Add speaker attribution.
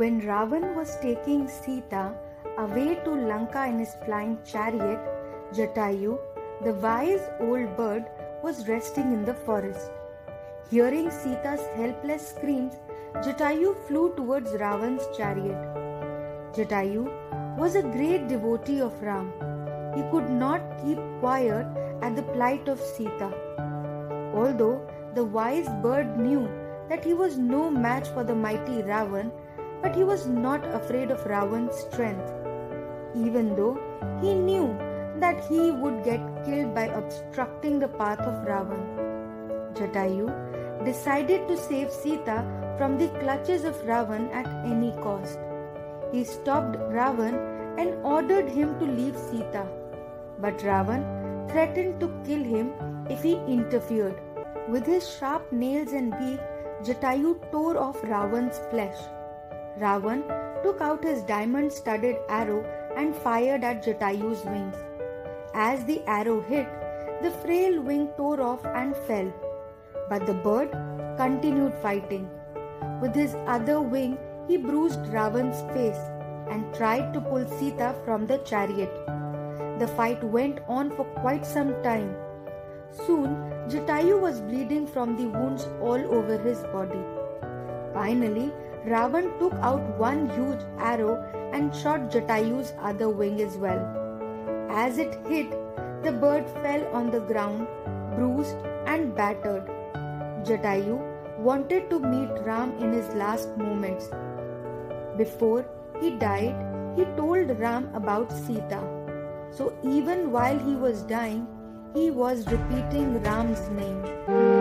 Speaker 1: When Ravan was taking Sita away to Lanka in his flying chariot, Jatayu, the wise old bird, was resting in the forest. Hearing Sita's helpless screams, Jatayu flew towards Ravan's chariot. Jatayu was a great devotee of Ram. He could not keep quiet at the plight of Sita. Although the wise bird knew that he was no match for the mighty Ravan, but he was not afraid of Ravan's strength, even though he knew that he would get killed by obstructing the path of Ravan. Jatayu decided to save Sita from the clutches of Ravan at any cost. He stopped Ravan and ordered him to leave Sita. But Ravan threatened to kill him if he interfered. With his sharp nails and beak, Jatayu tore off Ravan's flesh. Ravan took out his diamond studded arrow and fired at Jatayu's wings. As the arrow hit, the frail wing tore off and fell. But the bird continued fighting. With his other wing, he bruised Ravan's face and tried to pull Sita from the chariot. The fight went on for quite some time. Soon, Jatayu was bleeding from the wounds all over his body. Finally, Ravan took out one huge arrow and shot Jatayu's other wing as well. As it hit, the bird fell on the ground, bruised and battered. Jatayu wanted to meet Ram in his last moments. Before he died, he told Ram about Sita. So even while he was dying, he was repeating Ram's name.